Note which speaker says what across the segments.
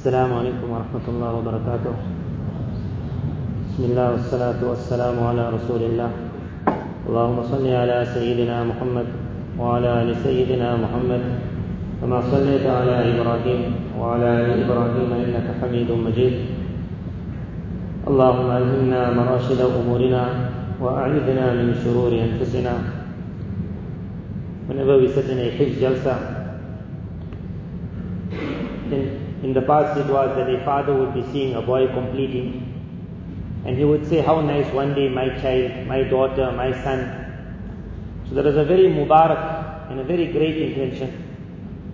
Speaker 1: السلام عليكم ورحمة الله وبركاته. بسم الله والصلاة والسلام على رسول الله. اللهم صل على سيدنا محمد وعلى آل سيدنا محمد كما صليت على إبراهيم وعلى آل إبراهيم إنك حميد مجيد. اللهم ألهمنا مراشد أمورنا وأعذنا من شرور أنفسنا. in a Hifz Jalsa, in, the past it was that a father would be seeing a boy completing and he would say, how nice one day my child, my daughter, my son. So there is a very Mubarak and a very great intention.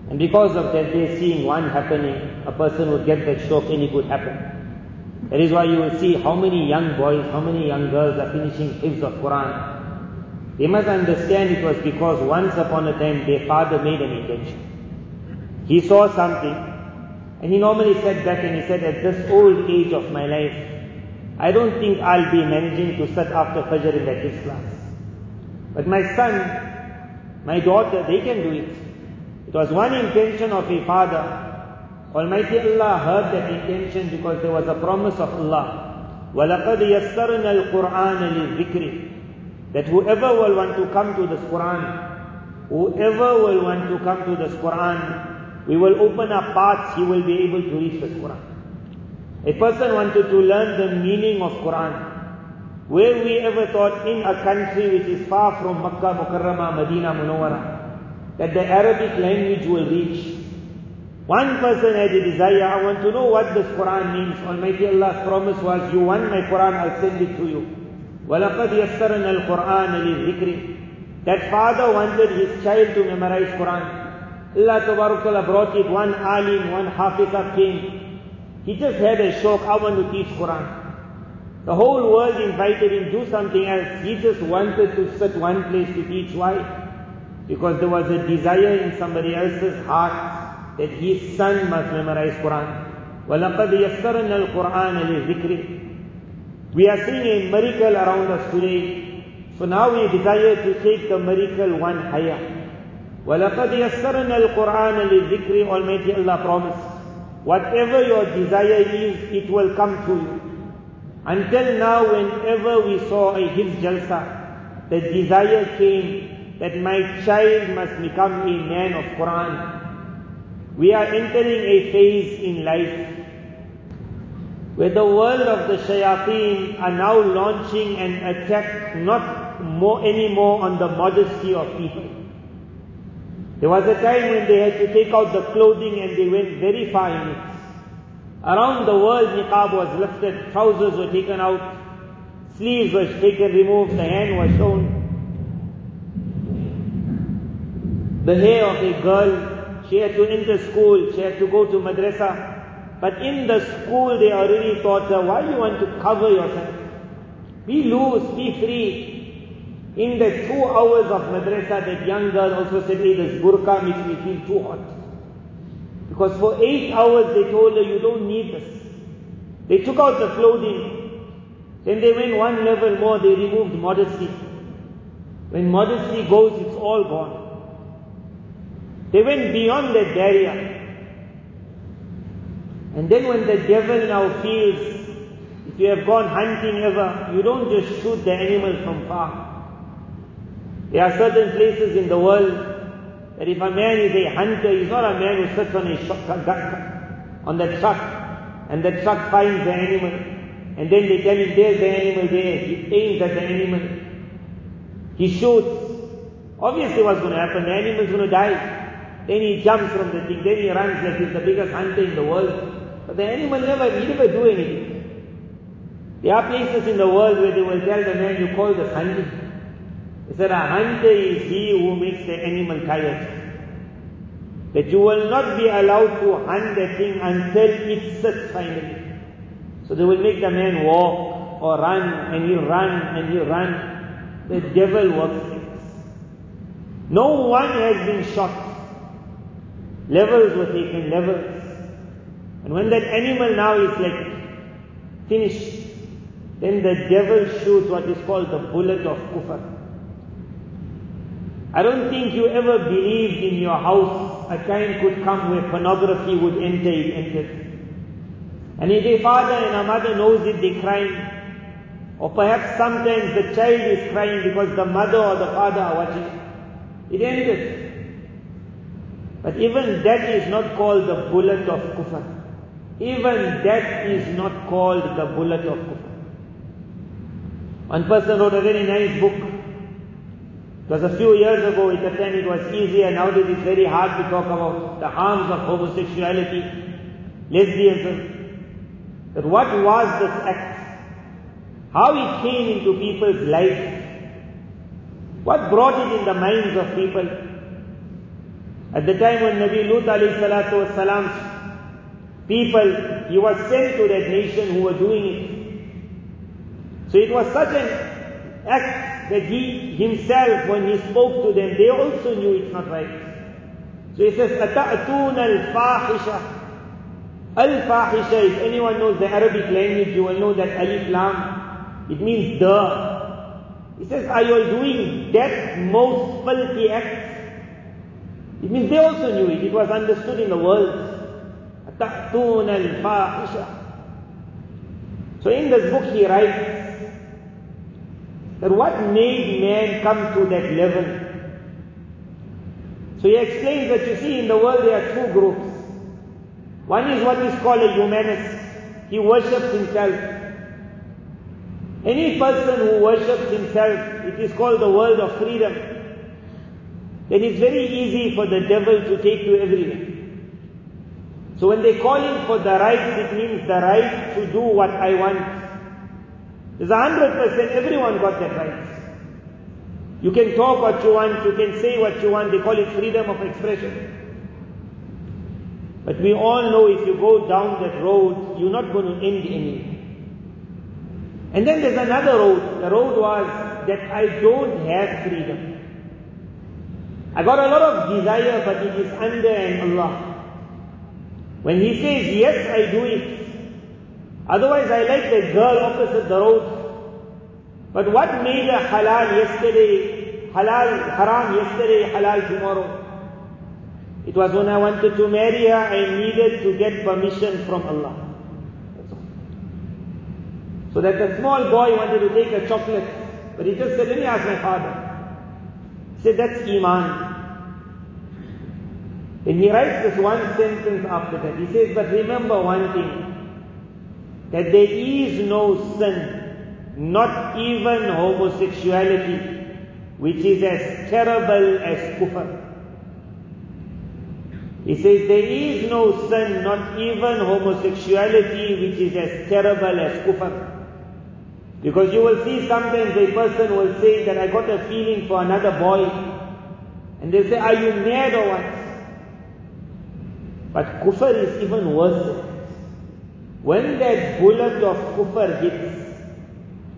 Speaker 1: And because of that day seeing one happening, a person would get that shauq any good happen. That is why you will see how many young boys, how many young girls are finishing hifz of Quran. They must understand it was because once upon a time their father made an intention. He saw something and he normally sat back and he said, at this old age of my life, I don't think I'll be managing to sit after Fajr in that hifz class. But my son, my daughter, they can do it. It was one intention of a father. Almighty Allah heard that intention because there was a promise of Allah. وَلَقَدْ يَسَّرْنَا الْقُرْآنَ لِلذِّكْرِ That whoever will want to come to this Quran, whoever will want to come to this Quran, we will open up paths, he will be able to reach this Quran. A person wanted to learn the meaning of Quran. Where we ever thought in a country which is far from Makkah, Mukarramah, Medina, Munawwara, that the Arabic language will reach. One person had a desire, I want to know what this Quran means. Almighty Allah's promise was, you want my Quran, I'll send it to you. وَلَقَدْ يَسَّرْنَا الْقُرْآنَ لِلذِّكْرِ That father wanted his child to memorize Quran. Allah Tabarakala brought it, one alim, one hafiza came. He just had a shauq, I want to teach Quran. The whole world invited him, do something else. He just wanted to sit one place to teach. Why? Because there was a desire in somebody else's heart that his son must memorize Quran. وَلَقَدْ يَسَّرْنَا الْقُرْآنَ لِذِكْرِ We are seeing a miracle around us today. So now we desire to take the miracle one higher. وَلَقَدْ يَسَّرْنَا الْقُرْآنَ لِلذِّكْرِ Almighty Allah promised. Whatever your desire is, it will come to you. Until now, whenever we saw a Hifz Jalsa, the desire came that my child must become a man of Quran. We are entering a phase in life where the world of the shayateen are now launching an attack not more anymore on the modesty of people. There was a time when they had to take out the clothing and they went very far in it. Around the world niqab was lifted, trousers were taken out, sleeves were taken, removed, the hand was shown. The hair of a girl, she had to enter school, she had to go to madrasa. But in the school they already taught her, why you want to cover yourself? Be loose, be free. In the two hours of madrasa, that young girl also said, hey, this burqa makes me feel too hot. Because for eight hours they told her, you don't need this. They took out the clothing. Then they went one level more, they removed modesty. When modesty goes, it's all gone. They went beyond that barrier. And then when the devil now feels, if you have gone hunting ever, you don't just shoot the animal from far. There are certain places in the world that if a man is a hunter, he's not a man who sits on a truck, on the truck, and the truck finds the animal, and then they tell him, there's the animal there. He aims at the animal. He shoots. Obviously what's going to happen? The animal's going to die. Then he jumps from the thing, then he runs like he's the biggest hunter in the world. But the animal never, he never do anything. There are places in the world where they will tell the man, you call this hunting. He said, a hunter is he who makes the animal tired. That you will not be allowed to hunt the thing until it sits finally. So they will make the man walk or run and he'll run and he'll run. The devil works. No one has been shot. Levels were taken, levels. And when that animal now is like finished, then the devil shoots what is called the bullet of kufr. I don't think you ever believed in your house a time could come where pornography would enter, it entered. And if a father and a mother knows it, they crying. Or perhaps sometimes the child is crying because the mother or the father are watching. It ended. But even that is not called the bullet of kufr. Even that is not called the bullet of kufr. One person wrote a very nice book. Was a few years ago, the time it was easier, nowadays it's very hard to talk about the harms of homosexuality, lesbianism. But what was this act? How it came into people's lives? What brought it in the minds of people? At the time when Nabi Lut alayhi salatu salam's people, he was sent to that nation who were doing it. So it was such an act that he himself, when he spoke to them, they also knew it's not right. So he says, أَتَأْتُونَ الْفَاحِشَةِ Al-Fahisha, if anyone knows the Arabic language, you will know that Alif Lam, it means the. He says, are you doing that most filthy act? It means they also knew it. It was understood in the world. تَأْتُونَ الْفَاحِشَةِ So in this book he writes that what made man come to that level? So he explains that you see in the world there are two groups. One is what is called a humanist. He worships himself. Any person who worships himself, it is called the world of freedom. Then it's very easy for the devil to take you everywhere. So when they call him for the right, it means the right to do what I want. There's a hundred percent, everyone got that right. You can talk what you want, you can say what you want, they call it freedom of expression. But we all know if you go down that road, you're not going to end anywhere. And then there's another road. The road was that I don't have freedom. I got a lot of desire, but it is under an Allah. When he says, yes, I do it. Otherwise, I like the girl opposite the road. But what made a halal yesterday, halal, haram yesterday, halal tomorrow? It was when I wanted to marry her, I needed to get permission from Allah. So that the small boy wanted to take a chocolate, but he just said, let me ask my father. He said, that's Iman. And he writes this one sentence after that. He says, but remember one thing, that there is no sin, not even homosexuality, which is as terrible as kufr. He says there is no sin, not even homosexuality, which is as terrible as kufr. Because you will see sometimes a person will say that I got a feeling for another boy. And they say, are you mad or what? But kufr is even worse. When that bullet of kufr hits,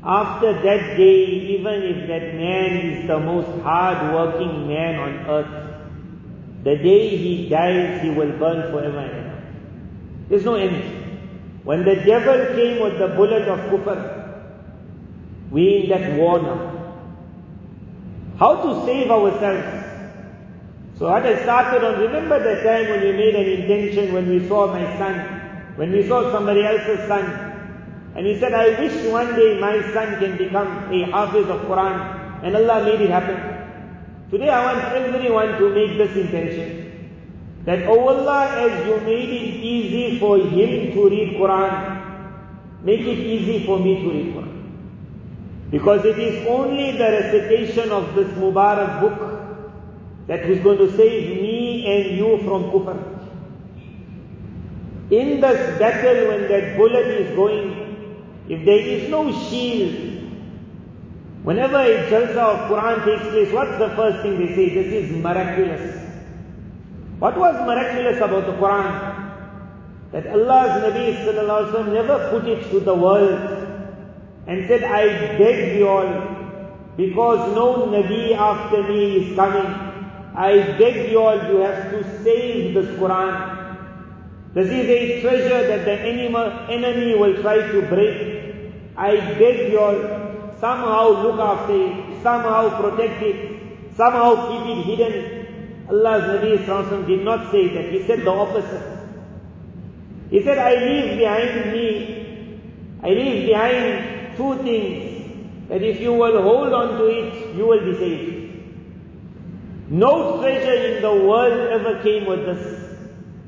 Speaker 1: after that day, even if that man is the most hard-working man on earth, the day he dies, he will burn forever and ever. There's no end. When the devil came with the bullet of kufr, we in that war now. How to save ourselves? So what I started on, remember the time when we made an intention when we saw my son, when we saw somebody else's son, and he said, I wish one day my son can become a hafiz of Quran, and Allah made it happen. Today I want everyone to make this intention. That, oh Allah, as you made it easy for him to read Quran, make it easy for me to read Quran. Because it is only the recitation of this Mubarak book that is going to save me and you from kufr. In this battle when that bullet is going, if there is no shield, Whenever a jalsa of Quran takes place, what's the first thing they say? This is miraculous. What was miraculous about the Quran? That Allah's Nabi sallallahu never put it to the world and said, I beg you all, because no Nabi after me is coming, I beg you all, you have to save this Quran. This is a treasure that the enemy will try to break. I beg you all, somehow look after it, somehow protect it, somehow keep it hidden. Allah's Nabi did not say that. He said the opposite. He said, I leave behind me, I leave behind two things that if you will hold on to it, you will be saved. No treasure in the world ever came with this.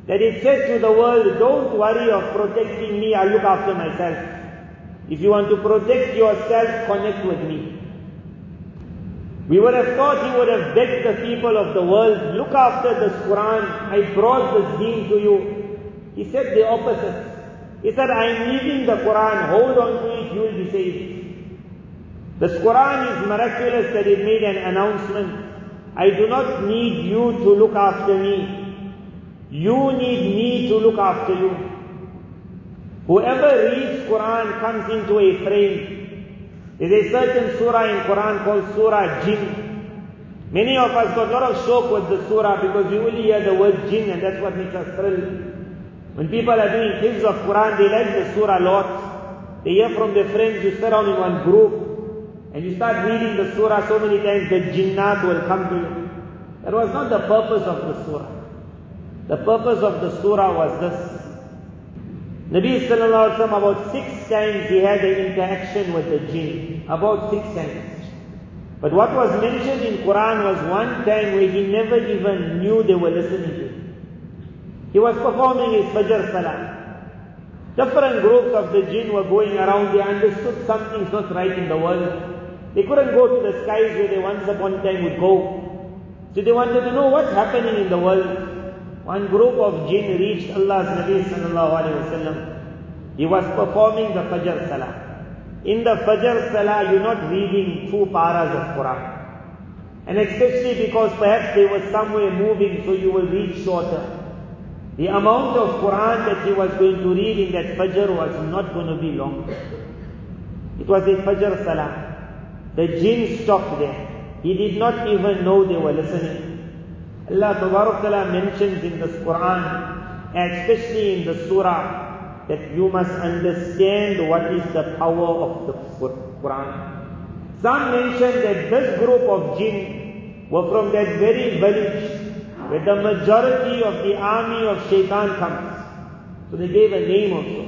Speaker 1: That it said to the world, don't worry of protecting me, I'll look after myself. If you want to protect yourself, connect with me. We would have thought he would have begged the people of the world, look after this Quran, I brought this deen to you. He said the opposite. He said, I'm leaving the Quran, hold on to it, you will be saved. This Quran is miraculous that it made an announcement. I do not need you to look after me. You need me to look after you. Whoever reads Quran comes into a frame. There's a certain surah in Quran called Surah Jinn. Many of us got a lot of shauq with the surah because we only hear the word jinn and that's what makes us thrill. When people are doing hifz of Quran, they like the surah a lot. They hear from their friends, you sit down in one group and you start reading the surah so many times the jinnat will come to you. That was not the purpose of the surah. The purpose of the surah was this. Nabi sallallahu alaihi wasallam about six times he had an interaction with the jinn. About six times. But what was mentioned in Quran was one time where he never even knew they were listening to him. He was performing his Fajr Salah. Different groups of the jinn were going around. They understood something's not right in the world. They couldn't go to the skies where they once upon a time would go. So they wanted to know what's happening in the world. One group of jinn reached Allah's Nabi sallallahu alayhi. He was performing the Fajr Salah. In the Fajr Salah, you're not reading two paras of Quran. And especially because perhaps they were somewhere moving, so you will read shorter. The amount of Quran that he was going to read in that Fajr was not going to be long. It was a Fajr Salah. The jinn stopped there. He did not even know they were listening. Allah Ta'ala mentions in this Quran, especially in the surah, that you must understand what is the power of the Quran. Some mention that this group of jinn were from that very village where the majority of the army of shaitan comes. So they gave a name also.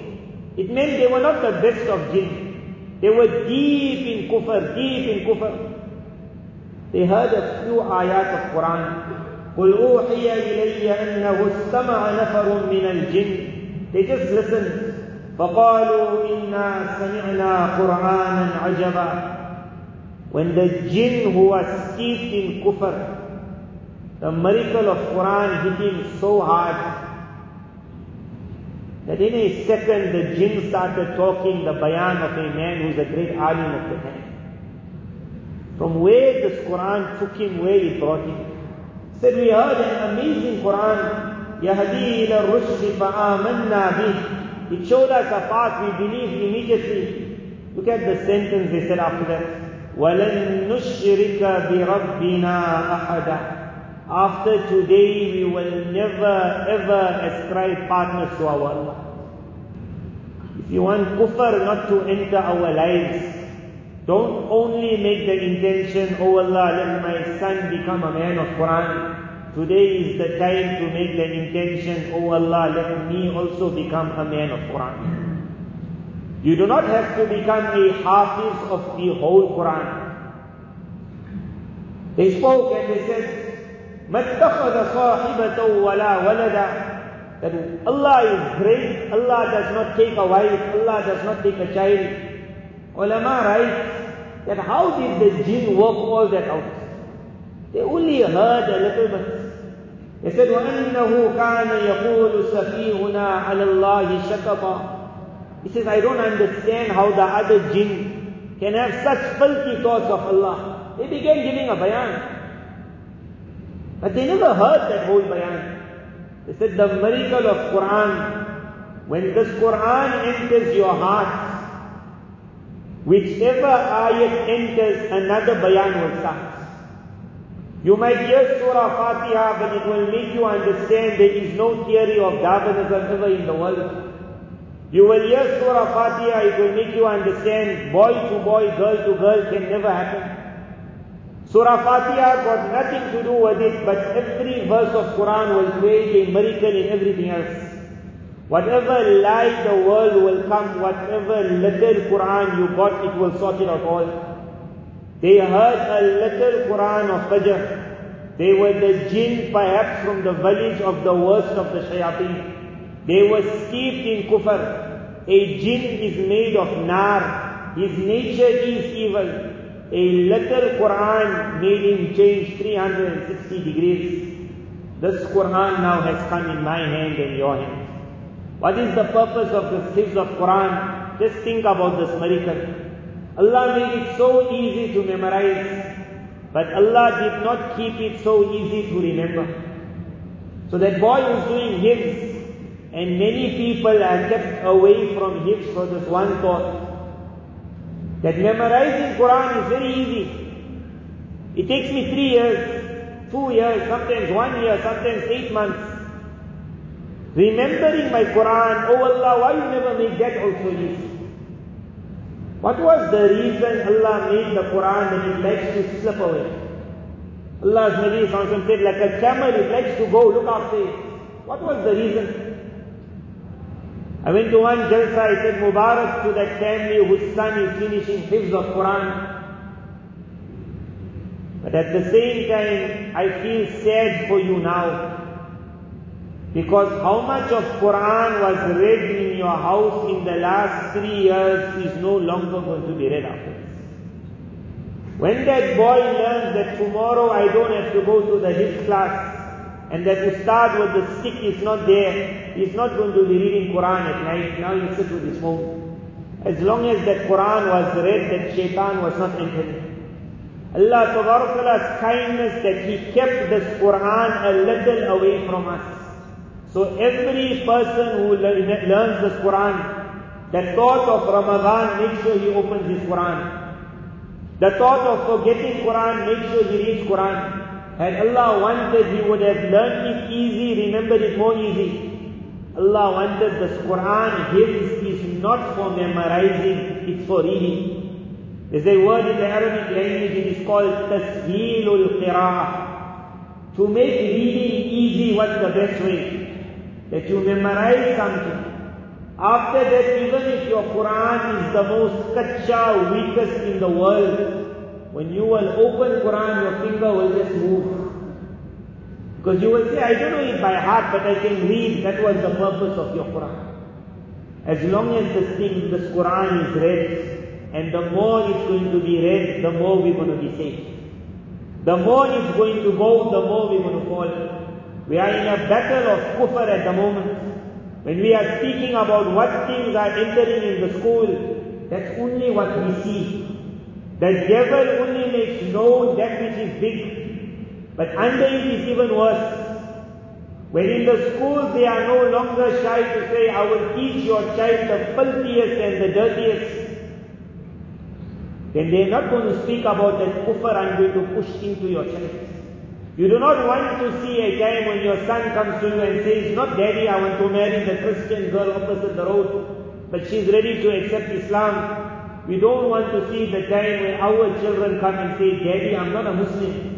Speaker 1: It meant they were not the best of jinn. They were deep in kufr, deep in kufr. They heard a few ayat of Quran. قل أوحي إلي أنه استمع نفر من الجن They just listened فقالوا إنا سمعنا قرآنا عجبا When the jinn who was in kufr the miracle of Quran hit him so hard that in a second the jinn started talking the bayan of a man who's a great alim of the time. From where this Quran took him, where it brought him. We heard an amazing Quran, Yahdi ila rushdi fa'amanna. It showed us a path, we believed immediately. Look at the sentence they said after that. وَلَن نُشْرِكَ بِرَبِّنَا أَحَدًا after today, we will never ever ascribe partners to our Allah. If you want kufr not to enter our lives, don't only make the intention, oh Allah, let my son become a man of Quran. Today is the time to make the intention, oh Allah, let me also become a man of Quran. You do not have to become a hafiz of the whole Quran. They spoke and they said, ما اتخذ صاحبة ولا ولدا that Allah is great, Allah does not take a wife, Allah does not take a child. Ulama writes that how did the jinn work all that out? They only heard a little bit. They said, وَأَنَّهُ كَانَ يَقُولُ سَفِيهُنَا عَلَى اللَّهِ شَكَطًا He says, I don't understand how the other jinn can have such filthy thoughts of Allah. They began giving a bayan. But they never heard that whole bayan. They said the miracle of Quran, when this Quran enters your heart, whichever ayat enters, another bayan will start. You might hear Surah Fatiha, but it will make you understand there is no theory of Darwinism in the world. You will hear Surah Fatiha, it will make you understand boy to boy, girl to girl can never happen. Surah Fatiha got nothing to do with it, but every verse of Quran will create a miracle in everything else. Whatever lie the world will come, whatever little Quran you got, it will sort it out all. They heard a little Quran of Fajr. They were the jinn perhaps from the village of the worst of the shayateen. They were steeped in kufr. A jinn is made of nar. His nature is evil. A little Quran made him change 360 degrees. This Quran now has come in my hand and your hand. What is the purpose of the hifz of Quran? Just think about this miracle. Allah made it so easy to memorize, but Allah did not keep it so easy to remember. So that boy was doing hifz, and many people are kept away from hifz for this one thought. That memorizing Quran is very easy. It takes me three years, two years, sometimes one year, sometimes eight months. Remembering my Quran, oh Allah, why you never make that also easy? What was the reason Allah made the Quran that it likes to slip away? Allah's Nabi said, like a camel, it likes to go, look after it. What was the reason? I went to one jalsa, I said, Mubarak to that family whose son is finishing hifz of Quran. But at the same time, I feel sad for you now. Because how much of Quran was read in your house in the last three years is no longer going to be read. When that boy learns that tomorrow I don't have to go to the hifz class and that Ustad with the stick is not there, he's not going to be reading Quran at night. Now you sit with his phone. As long as that Quran was read, that shaitan was not entering. Allah subhanahu wa Ta'ala's kindness that He kept this Quran a little away from us. So every person who learns this Quran, the thought of Ramadan, make sure he opens his Quran. The thought of forgetting Quran, make sure he reads Quran. Had Allah wanted, He would have learned it easy, remembered it more easy. Allah wanted this Quran, His is not for memorizing, it's for reading. There's a word in the Arabic language, it is called Tasheelul Qira'ah. To make reading easy, what's the best way? That you memorize something. After that, even if your Quran is the most kacha, weakest in the world, when you will open Quran, your finger will just move. Because you will say, I don't know it by heart, but I can read. That was the purpose of your Quran. As long as this thing, this Quran is read, and the more it's going to be read, the more we're going to be saved. The more it's going to go, the more we're going to fall. We are in a battle of kufr at the moment. When we are speaking about what things are entering in the school, that's only what we see. The devil only makes known that which is big. But under it is even worse. When in the schools they are no longer shy to say, I will teach your child the filthiest and the dirtiest. Then they are not going to speak about that kufr I'm going to push into your child. You do not want to see a time when your son comes to you and says, not daddy, I want to marry the Christian girl opposite the road, but she's ready to accept Islam. We don't want to see the time when our children come and say, daddy, I'm not a Muslim.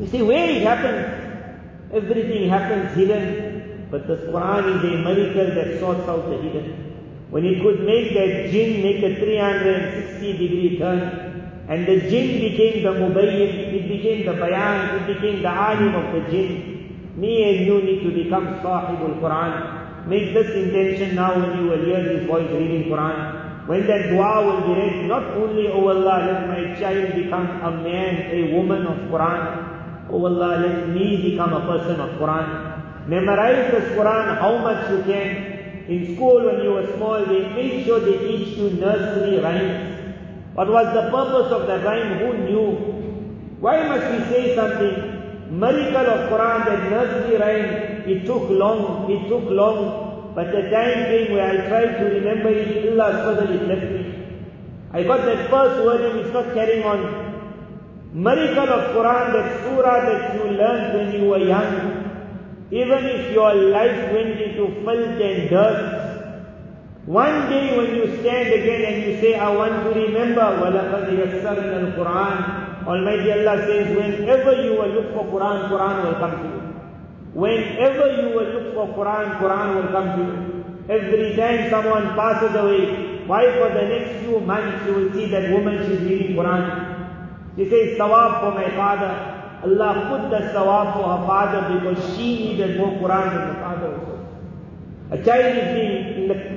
Speaker 1: You see where it happens. Everything happens hidden, but the Quran is a miracle that sorts out the hidden. When it could make that jinn make a 360 degree turn, and the jinn became the mubayyin, it became the bayan, it became the alim of the jinn. Me and you need to become sahibul Quran. Make this intention now when you will hear this voice reading Quran. When that dua will be read, not only, oh Allah, let my child become a man, a woman of Quran. Oh Allah, let me become a person of Quran. Memorize this Quran how much you can. In school when you were small, they made sure they teach you nursery rhymes. What was the purpose of the rhyme? Who knew? Why must we say something? Miracle of Quran, that nursery rhyme, it took long, it took long, but the time came where I tried to remember it, Allah's fadl, it left me. I got that first word and it's not carrying on. Miracle of Quran, that surah that you learned when you were young, even if your life went into filth and dirt, one day when you stand again and you say, I want to remember, وَلَقَدْ يَسَّرْنَا الْقُرْآنِ Almighty Allah says, whenever you will look for Quran, Quran will come to you. Whenever you will look for Quran, Quran will come to you. Every time someone passes away, why for the next few months you will see that woman, she's reading Quran. She says, Sawab for my father. Allah put the sawab for her father because she needed more Quran than the father also. A child is being in the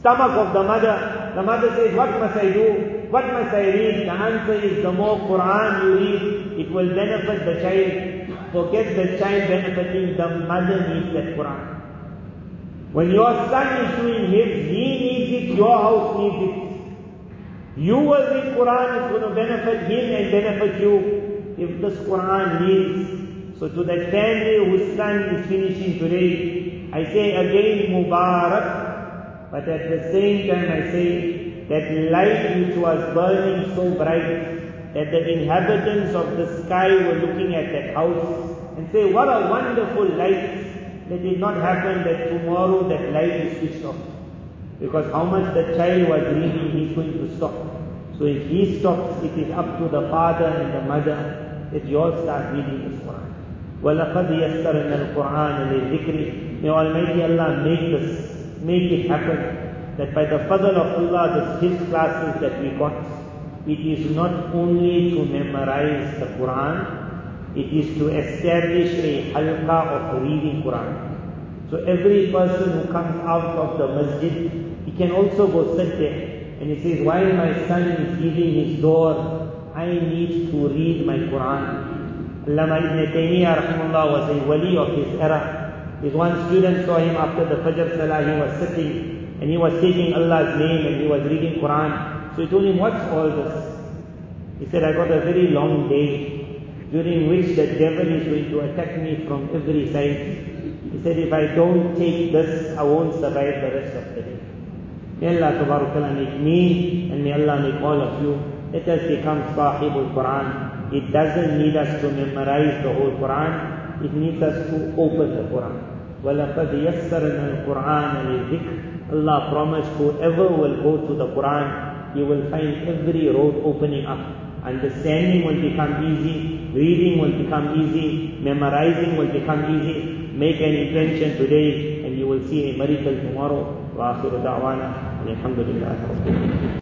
Speaker 1: stomach of the mother. The mother says, what must I do? What must I read? The answer is the more Quran you read, it will benefit the child. Forget the child benefiting, the mother needs that Quran. When your son is doing hifz, he needs it, your house needs it. You will read Quran, it's going to benefit him and benefit you. If this Quran needs. So to that family whose son is finishing today, I say again Mubarak, but at the same time I say that light which was burning so bright that the inhabitants of the sky were looking at that house and say, what a wonderful light. Let it not happen that tomorrow that light is switched off. Because how much the child was reading, he's going to stop. So if he stops, it is up to the father and the mother that you all start reading this Quran. وَلَقَدْ يَسَّرْنَا الْقُرْآنَ لِلذِّكْرِ May Almighty Allah make this, make it happen, that by the fadl of Allah, this hifz classes that we got, it is not only to memorize the Quran, it is to establish a halqa of reading Quran. So every person who comes out of the masjid, he can also go sit there. And he says, while my son is leaving his door, I need to read my Quran. Allama ibn Taymiyyah rahimahullah was a wali of his era. His one student saw him after the Fajr Salah, he was sitting and he was taking Allah's name and he was reading Quran. So he told him, what's all this? He said, I got a very long day during which the devil is going to attack me from every side. He said, if I don't take this, I won't survive the rest of the day. May Allah Ta'ala make me and may Allah make all of you. Let us become Sahibul Quran. It doesn't need us to memorize the whole Quran. It needs us to open the Quran. وَلَقَدْ يَسَّرْنَا الْقُرْآنَ لِلذِّكْرِ Allah promised whoever will go to the Quran, he will find every road opening up. Understanding will become easy, reading will become easy, memorizing will become easy. Make an intention today and you will see a miracle tomorrow. وآخر دعوانا الحمد لله رب العالمين